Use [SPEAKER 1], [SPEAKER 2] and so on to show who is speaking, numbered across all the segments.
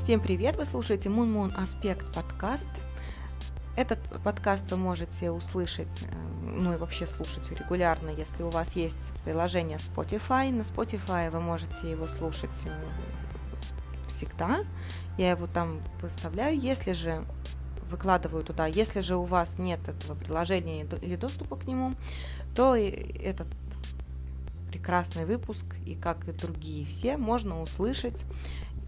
[SPEAKER 1] Всем привет! Вы слушаете Moon Moon Аспект подкаст. Этот подкаст вы можете услышать, э, ну и вообще слушать регулярно, если у вас есть приложение Spotify. На Spotify вы можете его слушать э, всегда. Я его там выставляю. Если же выкладываю туда. Если же у вас нет этого приложения или доступа к нему, то этот прекрасный выпуск, и как и другие все, можно услышать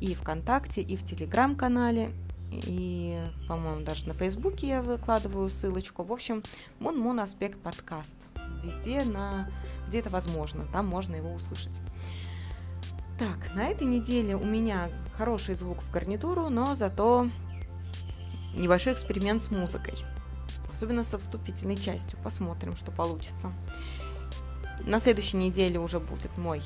[SPEAKER 1] и ВКонтакте, и в Телеграм-канале, и, по-моему, даже на Фейсбуке я выкладываю ссылочку. В общем, Мун Мун Аспект подкаст. Везде, на... где это возможно, там можно его услышать. Так, на этой неделе у меня хороший звук в гарнитуру, но зато небольшой эксперимент с музыкой. Особенно со вступительной частью. Посмотрим, что получится. На следующей неделе уже будет мой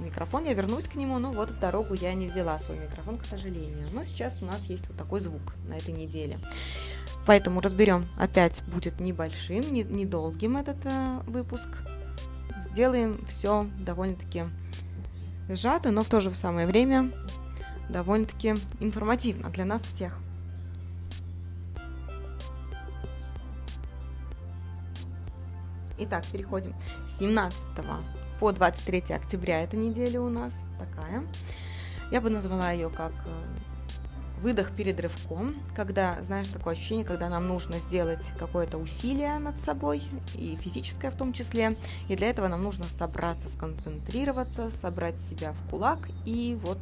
[SPEAKER 1] микрофон, я вернусь к нему, но вот в дорогу я не взяла свой микрофон, к сожалению. Но сейчас у нас есть вот такой звук на этой неделе. Поэтому разберем, опять будет небольшим, не, недолгим этот э, выпуск. Сделаем все довольно-таки сжато, но в то же самое время довольно-таки информативно для нас всех. Итак, переходим. С 17 по 23 октября эта неделя у нас такая. Я бы назвала ее как э, выдох перед рывком, когда, знаешь, такое ощущение, когда нам нужно сделать какое-то усилие над собой, и физическое в том числе, и для этого нам нужно собраться, сконцентрироваться, собрать себя в кулак, и вот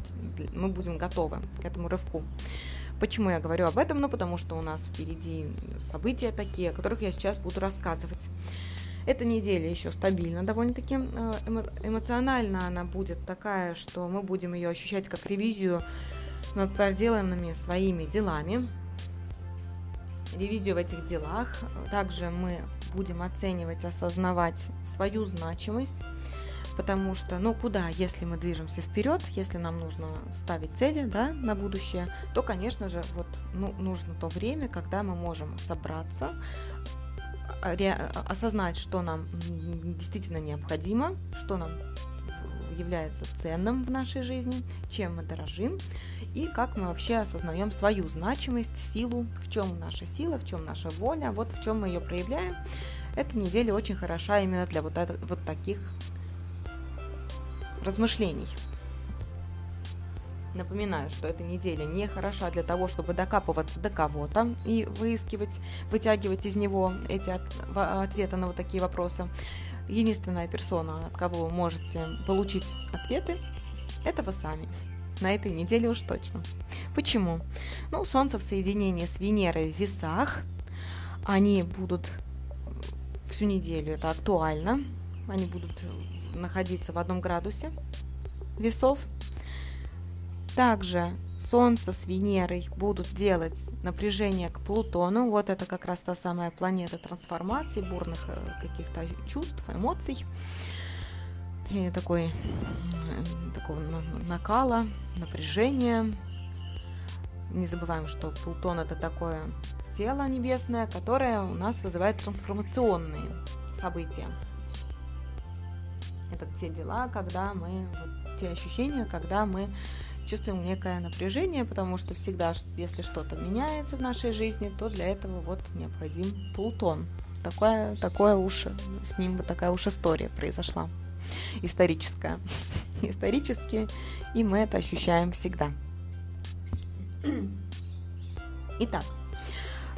[SPEAKER 1] мы будем готовы к этому рывку. Почему я говорю об этом? Ну, потому что у нас впереди события такие, о которых я сейчас буду рассказывать. Эта неделя еще стабильна довольно-таки. Э, эмо эмоционально она будет такая, что мы будем ее ощущать как ревизию над проделанными своими делами. Ревизию в этих делах. Также мы будем оценивать, осознавать свою значимость. Потому что, ну куда, если мы движемся вперед, если нам нужно ставить цели да, на будущее, то, конечно же, вот, ну, нужно то время, когда мы можем собраться, осознать, что нам действительно необходимо, что нам является ценным в нашей жизни, чем мы дорожим и как мы вообще осознаем свою значимость, силу, в чем наша сила, в чем наша воля, вот в чем мы ее проявляем. Эта неделя очень хороша именно для вот, это, вот таких размышлений. Напоминаю, что эта неделя не хороша для того, чтобы докапываться до кого-то и выискивать, вытягивать из него эти от, ответы на вот такие вопросы. Единственная персона, от кого вы можете получить ответы, это вы сами. На этой неделе уж точно. Почему? Ну, Солнце в соединении с Венерой в весах. Они будут всю неделю, это актуально. Они будут находиться в одном градусе весов. Также Солнце с Венерой будут делать напряжение к Плутону. Вот это как раз та самая планета трансформации, бурных э, каких-то чувств, эмоций. И такой, такого накала, напряжения. Не забываем, что Плутон это такое тело небесное, которое у нас вызывает трансформационные события. Это те дела, когда мы, вот, те ощущения, когда мы чувствуем некое напряжение, потому что всегда, если что-то меняется в нашей жизни, то для этого вот необходим Плутон. Такое, такое уж, с ним вот такая уж история произошла, историческая. Исторически, и мы это ощущаем всегда. Итак,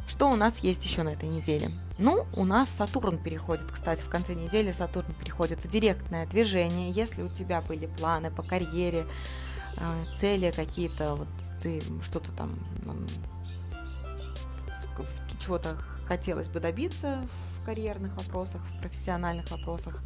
[SPEAKER 1] что у нас есть еще на этой неделе? Ну, у нас Сатурн переходит, кстати, в конце недели Сатурн переходит в директное движение. Если у тебя были планы по карьере, цели какие-то, вот ты что-то там чего-то хотелось бы добиться в карьерных вопросах, в профессиональных вопросах,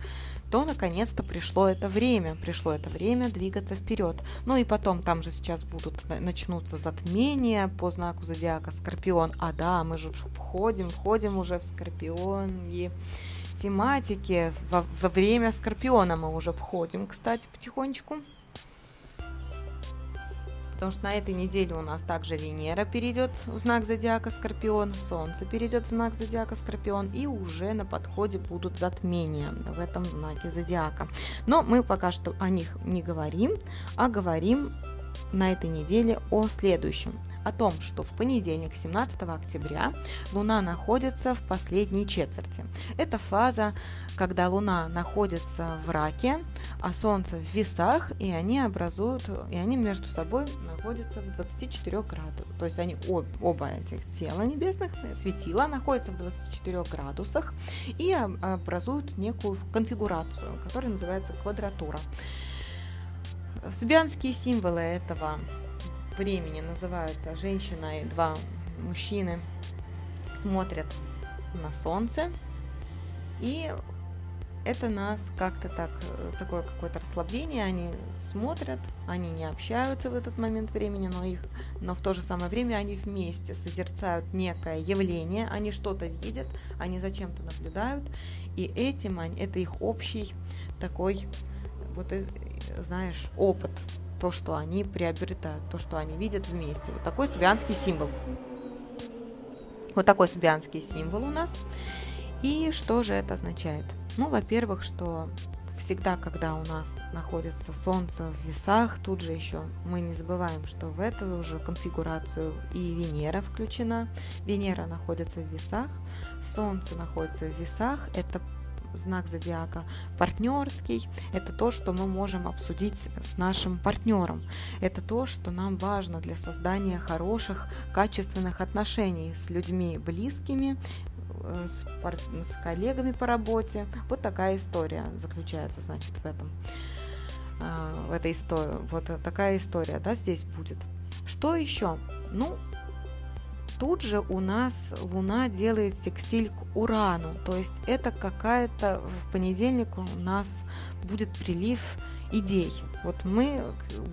[SPEAKER 1] то наконец-то пришло это время, пришло это время двигаться вперед. Ну и потом там же сейчас будут начнутся затмения по знаку зодиака Скорпион. А да, мы же входим, входим уже в Скорпион и тематики. Во, во время Скорпиона мы уже входим, кстати, потихонечку потому что на этой неделе у нас также Венера перейдет в знак зодиака Скорпион, Солнце перейдет в знак зодиака Скорпион, и уже на подходе будут затмения в этом знаке зодиака. Но мы пока что о них не говорим, а говорим на этой неделе о следующем о том, что в понедельник, 17 октября, Луна находится в последней четверти. Это фаза, когда Луна находится в раке, а Солнце в весах, и они образуют, и они между собой находятся в 24 градусах. То есть они об, оба этих тела небесных, светила находятся в 24 градусах и образуют некую конфигурацию, которая называется квадратура. Субианские символы этого времени называются женщина и два мужчины смотрят на солнце и это нас как-то так, такое какое-то расслабление, они смотрят, они не общаются в этот момент времени, но их, но в то же самое время они вместе созерцают некое явление, они что-то видят, они зачем-то наблюдают, и этим они, это их общий такой, вот, э, знаешь, опыт, то, что они приобретают, то, что они видят вместе. Вот такой сбианский символ. Вот такой сбианский символ у нас. И что же это означает? Ну, во-первых, что всегда, когда у нас находится Солнце в весах, тут же еще мы не забываем, что в эту уже конфигурацию и Венера включена. Венера находится в весах, Солнце находится в весах. Это знак зодиака партнерский, это то, что мы можем обсудить с нашим партнером. Это то, что нам важно для создания хороших, качественных отношений с людьми близкими, э, с, пар- с коллегами по работе. Вот такая история заключается, значит, в этом э, в этой истории. Вот такая история, да, здесь будет. Что еще? Ну, тут же у нас Луна делает секстиль к Урану, то есть это какая-то в понедельник у нас будет прилив идей. Вот мы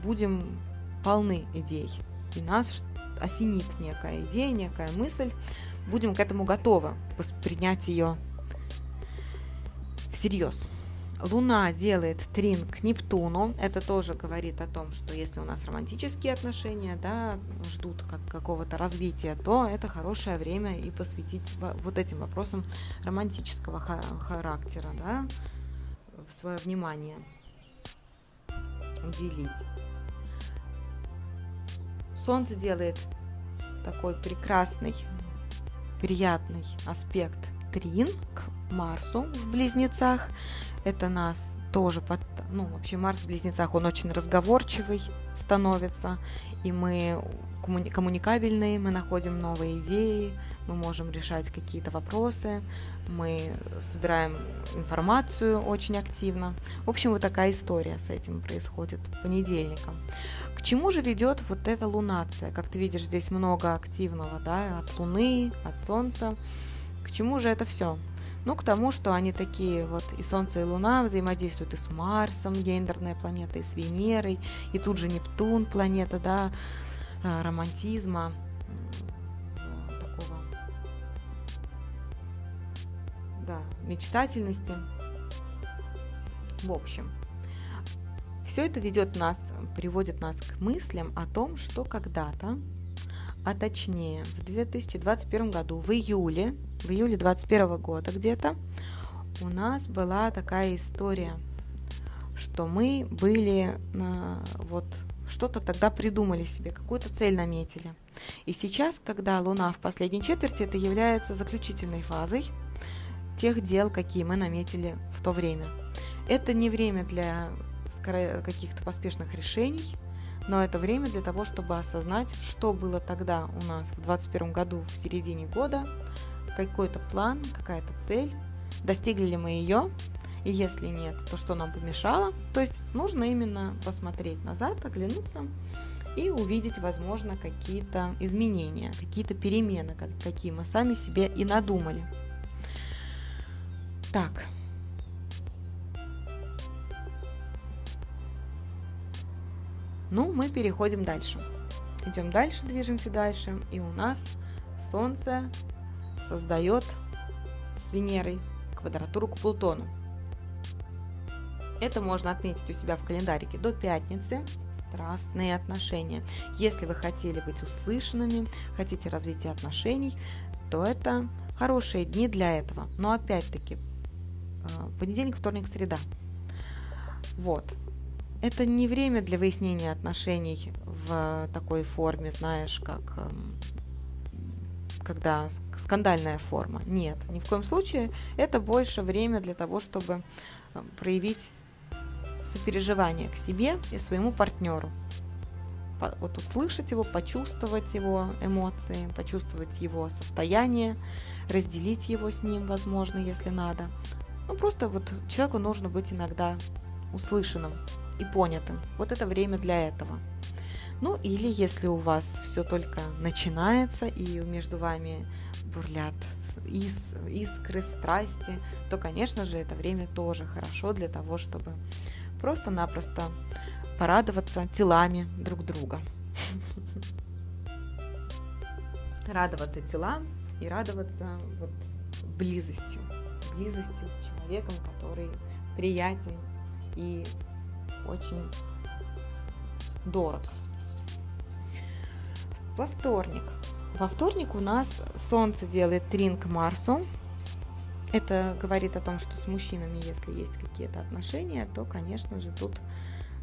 [SPEAKER 1] будем полны идей, и нас осенит некая идея, некая мысль, будем к этому готовы воспринять ее всерьез. Луна делает трин к Нептуну. Это тоже говорит о том, что если у нас романтические отношения, да, ждут как какого-то развития, то это хорошее время и посвятить вот этим вопросам романтического характера, да, свое внимание уделить. Солнце делает такой прекрасный, приятный аспект трин к Марсу в Близнецах. Это нас тоже под... Ну, вообще Марс в Близнецах, он очень разговорчивый становится, и мы коммуни... коммуникабельные, мы находим новые идеи, мы можем решать какие-то вопросы, мы собираем информацию очень активно. В общем, вот такая история с этим происходит понедельником. К чему же ведет вот эта лунация? Как ты видишь, здесь много активного, да, от Луны, от Солнца. К чему же это все? Ну, к тому, что они такие вот и Солнце, и Луна взаимодействуют и с Марсом, гендерная планета, и с Венерой, и тут же Нептун, планета, да, э, романтизма, такого, да, мечтательности. В общем, все это ведет нас, приводит нас к мыслям о том, что когда-то, а точнее в 2021 году, в июле в июле 21 года где-то у нас была такая история, что мы были вот что-то тогда придумали себе, какую-то цель наметили. И сейчас, когда Луна в последней четверти, это является заключительной фазой тех дел, какие мы наметили в то время. Это не время для каких-то поспешных решений, но это время для того, чтобы осознать, что было тогда у нас в 2021 году в середине года, какой-то план, какая-то цель, достигли ли мы ее, и если нет, то что нам помешало. То есть нужно именно посмотреть назад, оглянуться и увидеть, возможно, какие-то изменения, какие-то перемены, какие мы сами себе и надумали. Так. Ну, мы переходим дальше. Идем дальше, движемся дальше, и у нас Солнце создает с Венерой квадратуру к Плутону. Это можно отметить у себя в календарике до пятницы. Страстные отношения. Если вы хотели быть услышанными, хотите развития отношений, то это хорошие дни для этого. Но опять-таки, а, понедельник, вторник, среда. Вот. это не время для выяснения отношений в такой форме, знаешь, как эм, когда скандальная форма. Нет, ни в коем случае. Это больше время для того, чтобы э, проявить сопереживание к себе и своему партнеру. Вот услышать его, почувствовать его эмоции, почувствовать его состояние, разделить его с ним, возможно, если надо. Ну, просто вот человеку нужно быть иногда услышанным и понятым. Вот это время для этого. Ну или если у вас все только начинается и между вами бурлят ис искры страсти, то, конечно же, это время тоже хорошо для того, чтобы просто-напросто порадоваться телами друг друга. Радоваться телам и радоваться вот близостью, близостью с человеком, который приятен и очень дорог. Во вторник. Во вторник у нас Солнце делает трин к Марсу. Это говорит о том, что с мужчинами, если есть какие-то отношения, то, конечно же, тут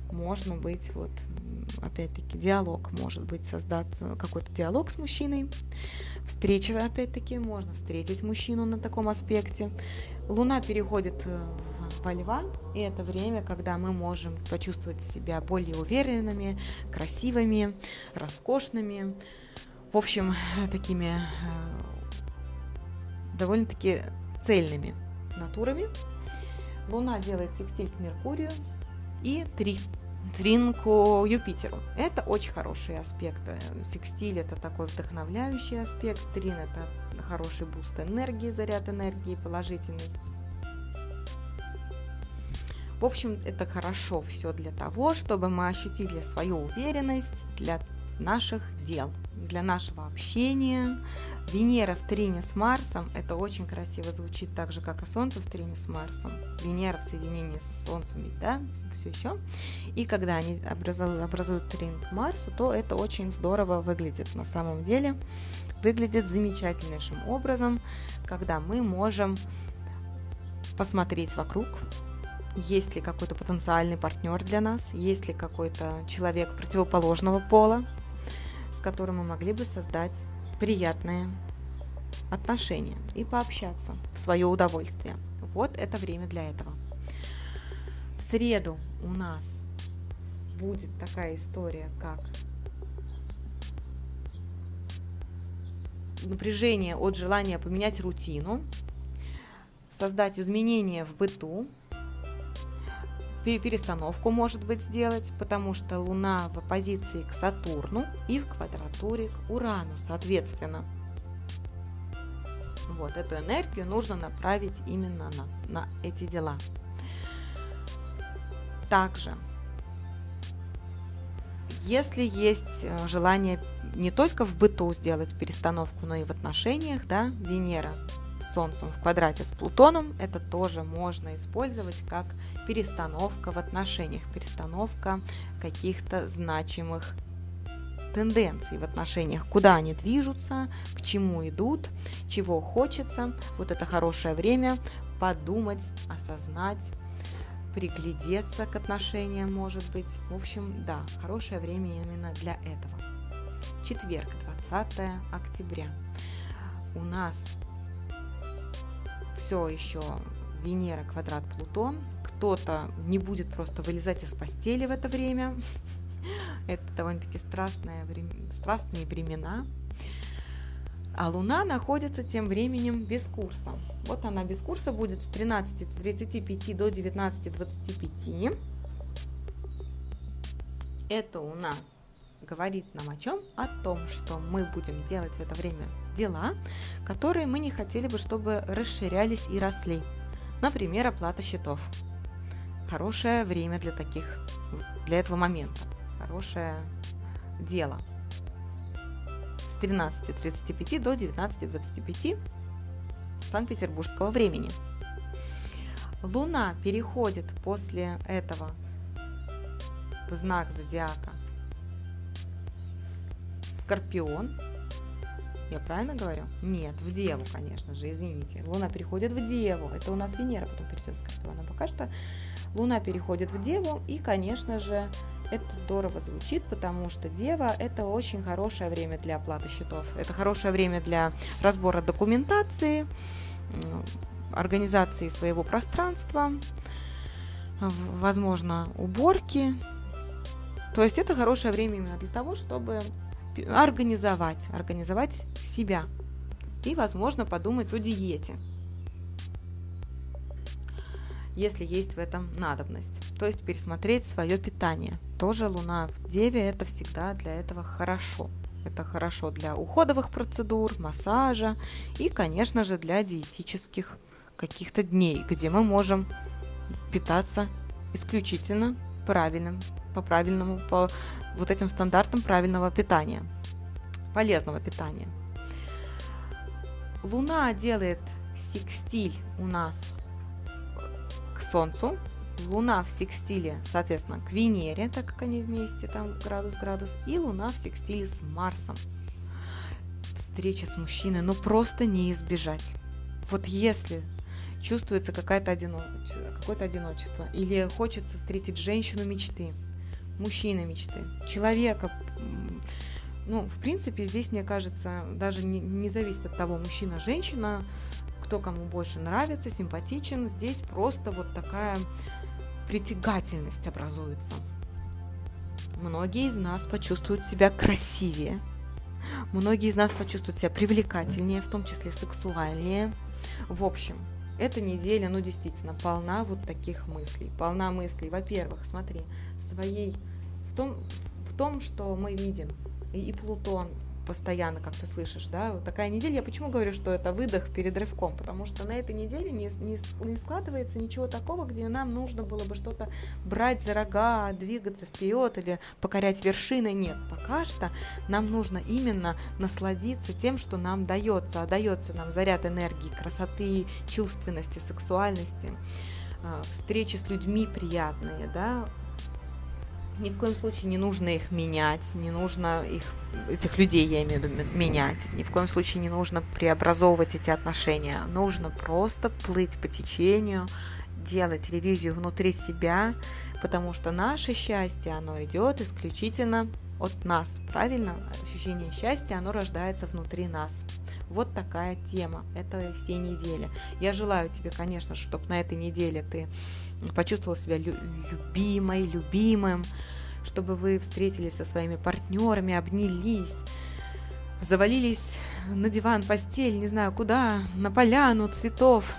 [SPEAKER 1] можно быть, вот, опять-таки, диалог может быть, создаться какой-то диалог с мужчиной. Встреча, опять-таки, можно встретить мужчину на таком аспекте. Луна переходит э, во льва, и это время, когда мы можем почувствовать себя более уверенными, красивыми, роскошными, в общем, такими э, довольно-таки цельными натурами. Луна делает секстиль к Меркурию и три тринку Юпитеру. Это очень хороший аспект. Секстиль это такой вдохновляющий аспект, трин это хороший буст энергии, заряд энергии положительный. В общем, это хорошо все для того, чтобы мы ощутили свою уверенность для наших дел, для нашего общения. Венера в трине с Марсом, это очень красиво звучит так же, как и Солнце в трине с Марсом. Венера в соединении с Солнцем, да, все еще. И когда они образуют, образуют трин к Марсу, то это очень здорово выглядит на самом деле. Выглядит замечательнейшим образом, когда мы можем посмотреть вокруг, есть ли какой-то потенциальный партнер для нас, есть ли какой-то человек противоположного пола, с которым мы могли бы создать приятные отношения и пообщаться в свое удовольствие. Вот это время для этого. В среду у нас будет такая история, как напряжение от желания поменять рутину, создать изменения в быту, перестановку может быть сделать, потому что Луна в оппозиции к Сатурну и в квадратуре к Урану, соответственно. Вот эту энергию нужно направить именно на, на эти дела. Также, если есть э, желание не только в быту сделать перестановку, но и в отношениях, да, Венера Солнцем в квадрате с Плутоном, это тоже можно использовать как перестановка в отношениях, перестановка каких-то значимых тенденций в отношениях, куда они движутся, к чему идут, чего хочется. Вот это хорошее время подумать, осознать, приглядеться к отношениям, может быть. В общем, да, хорошее время именно для этого. Четверг, 20 октября. У нас все еще Венера, квадрат, Плутон. Кто-то не будет просто вылезать из постели в это время. Это довольно-таки страстные, страстные времена. А Луна находится тем временем без курса. Вот она без курса будет с 13.35 до 19.25. Это у нас говорит нам о чем? О том, что мы будем делать в это время дела, которые мы не хотели бы, чтобы расширялись и росли. Например, оплата счетов. Хорошее время для таких, для этого момента. Хорошее дело. С 13.35 до 19.25 Санкт-Петербургского времени. Луна переходит после этого в знак зодиака Скорпион. Я правильно говорю? Нет, в Деву, конечно же, извините. Луна переходит в Деву. Это у нас Венера потом перейдет в Скорпион. А пока что Луна переходит в Деву, и, конечно же, это здорово звучит, потому что Дева – это очень хорошее время для оплаты счетов. Это хорошее время для разбора документации, организации своего пространства, возможно, уборки. То есть это хорошее время именно для того, чтобы организовать, организовать себя и, возможно, подумать о диете если есть в этом надобность. То есть пересмотреть свое питание. Тоже Луна в Деве это всегда для этого хорошо. Это хорошо для уходовых процедур, массажа и, конечно же, для диетических каких-то дней, где мы можем питаться исключительно правильным, по правильному, по вот этим стандартам правильного питания, полезного питания. Луна делает секстиль у нас к Солнцу, Луна в секстиле, соответственно, к Венере, так как они вместе, там градус-градус, и Луна в секстиле с Марсом. Встреча с мужчиной, ну просто не избежать. Вот если чувствуется какое-то одиночество, или хочется встретить женщину мечты, мужчина мечты, человека, ну, в принципе, здесь, мне кажется, даже не, не зависит от того, мужчина, женщина, кто кому больше нравится, симпатичен. Здесь просто вот такая притягательность образуется. Многие из нас почувствуют себя красивее, многие из нас почувствуют себя привлекательнее, в том числе сексуальнее. В общем, эта неделя, ну, действительно, полна вот таких мыслей. Полна мыслей, во-первых, смотри, своей, в том, в том, что мы видим, и Плутон, постоянно, как ты слышишь, да, вот такая неделя. Я почему говорю, что это выдох перед рывком? Потому что на этой неделе не, не, не складывается ничего такого, где нам нужно было бы что-то брать за рога, двигаться вперед или покорять вершины. Нет, пока что нам нужно именно насладиться тем, что нам дается, а дается нам заряд энергии, красоты, чувственности, сексуальности, а, встречи с людьми приятные, да, ни в коем случае не нужно их менять, не нужно их, этих людей, я имею в виду, менять. Ни в коем случае не нужно преобразовывать эти отношения. Нужно просто плыть по течению, делать ревизию внутри себя, потому что наше счастье, оно идет исключительно от нас, правильно? Ощущение счастья, оно рождается внутри нас. Вот такая тема этой всей недели. Я желаю тебе, конечно, чтобы на этой неделе ты почувствовал себя любимой, любимым, чтобы вы встретились со своими партнерами, обнялись, завалились на диван, постель, не знаю куда, на поляну цветов.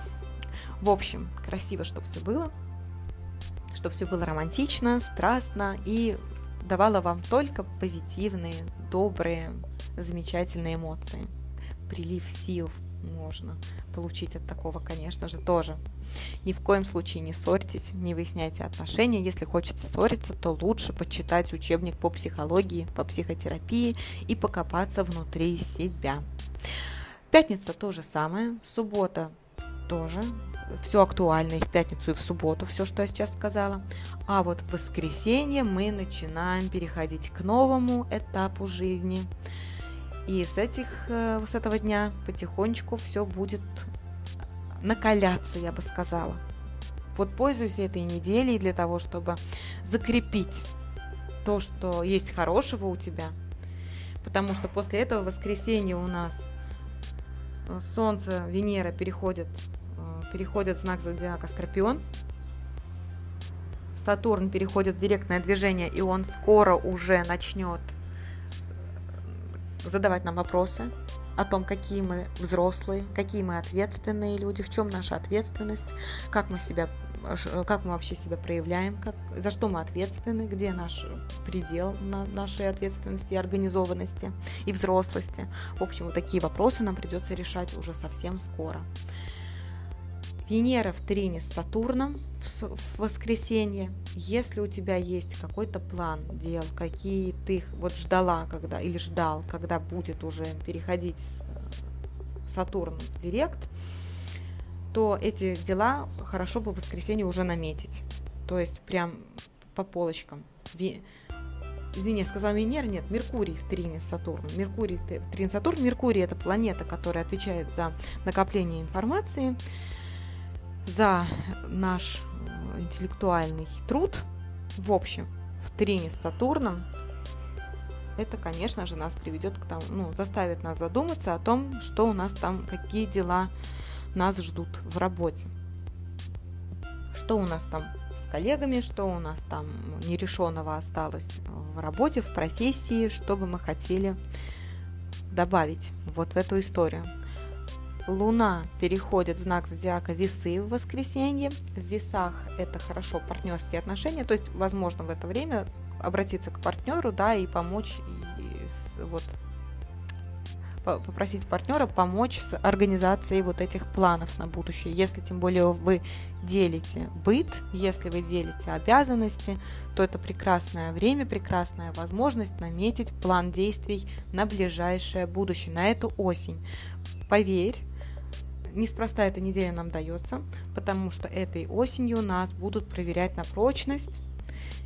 [SPEAKER 1] В общем, красиво, чтобы все было, чтобы все было романтично, страстно и давало вам только позитивные, добрые, замечательные эмоции. Прилив сил можно получить от такого, конечно же, тоже. Ни в коем случае не ссорьтесь, не выясняйте отношения. Если хочется ссориться, то лучше почитать учебник по психологии, по психотерапии и покопаться внутри себя. Пятница то же самое, суббота тоже, все актуально и в пятницу, и в субботу, все, что я сейчас сказала. А вот в воскресенье мы начинаем переходить к новому этапу жизни – и с, этих, э, с этого дня потихонечку все будет накаляться, я бы сказала. Вот пользуйся этой неделей для того, чтобы закрепить то, что есть хорошего у тебя. Потому что после этого воскресенья у нас э, Солнце, Венера переходят, э, переходят в знак зодиака Скорпион. Сатурн переходит в директное движение, и он скоро уже начнет задавать нам вопросы о том, какие мы взрослые, какие мы ответственные люди, в чем наша ответственность, как мы себя как мы вообще себя проявляем, как, за что мы ответственны, где наш предел на нашей ответственности и организованности и взрослости. В общем, вот такие вопросы нам придется решать уже совсем скоро. Венера в трине с Сатурном в воскресенье. Если у тебя есть какой-то план дел, какие ты вот ждала, когда или ждал, когда будет уже переходить Сатурн в Директ, то эти дела хорошо бы в воскресенье уже наметить. То есть прям по полочкам. Извини, я сказала Венера, нет, Меркурий в трине с Сатурном. Меркурий в трине Сатурн. Меркурий – это планета, которая отвечает за накопление информации, за наш интеллектуальный труд, в общем, в трине с Сатурном, это, конечно же, нас приведет к тому, ну, заставит нас задуматься о том, что у нас там, какие дела нас ждут в работе. Что у нас там с коллегами, что у нас там нерешенного осталось в работе, в профессии, что бы мы хотели добавить вот в эту историю. Луна переходит в знак зодиака весы в воскресенье. В весах это хорошо партнерские отношения, то есть, возможно, в это время обратиться к партнеру, да, и помочь, и, вот, попросить партнера помочь с организацией вот этих планов на будущее. Если тем более вы делите быт, если вы делите обязанности, то это прекрасное время, прекрасная возможность наметить план действий на ближайшее будущее, на эту осень. Поверь, неспроста эта неделя нам дается, потому что этой осенью нас будут проверять на прочность,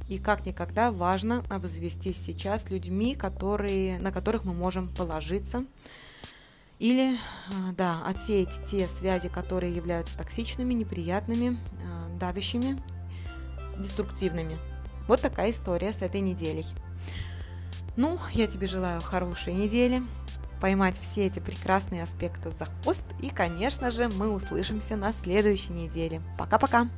[SPEAKER 1] и как никогда важно обзавестись сейчас людьми, которые, на которых мы можем положиться. Или, а, да, отсеять те связи, которые являются токсичными, неприятными, а, давящими, деструктивными. Вот такая история с этой неделей. Ну, я тебе желаю хорошей недели, поймать все эти прекрасные аспекты за хвост. И, конечно же, мы услышимся на следующей неделе. Пока-пока!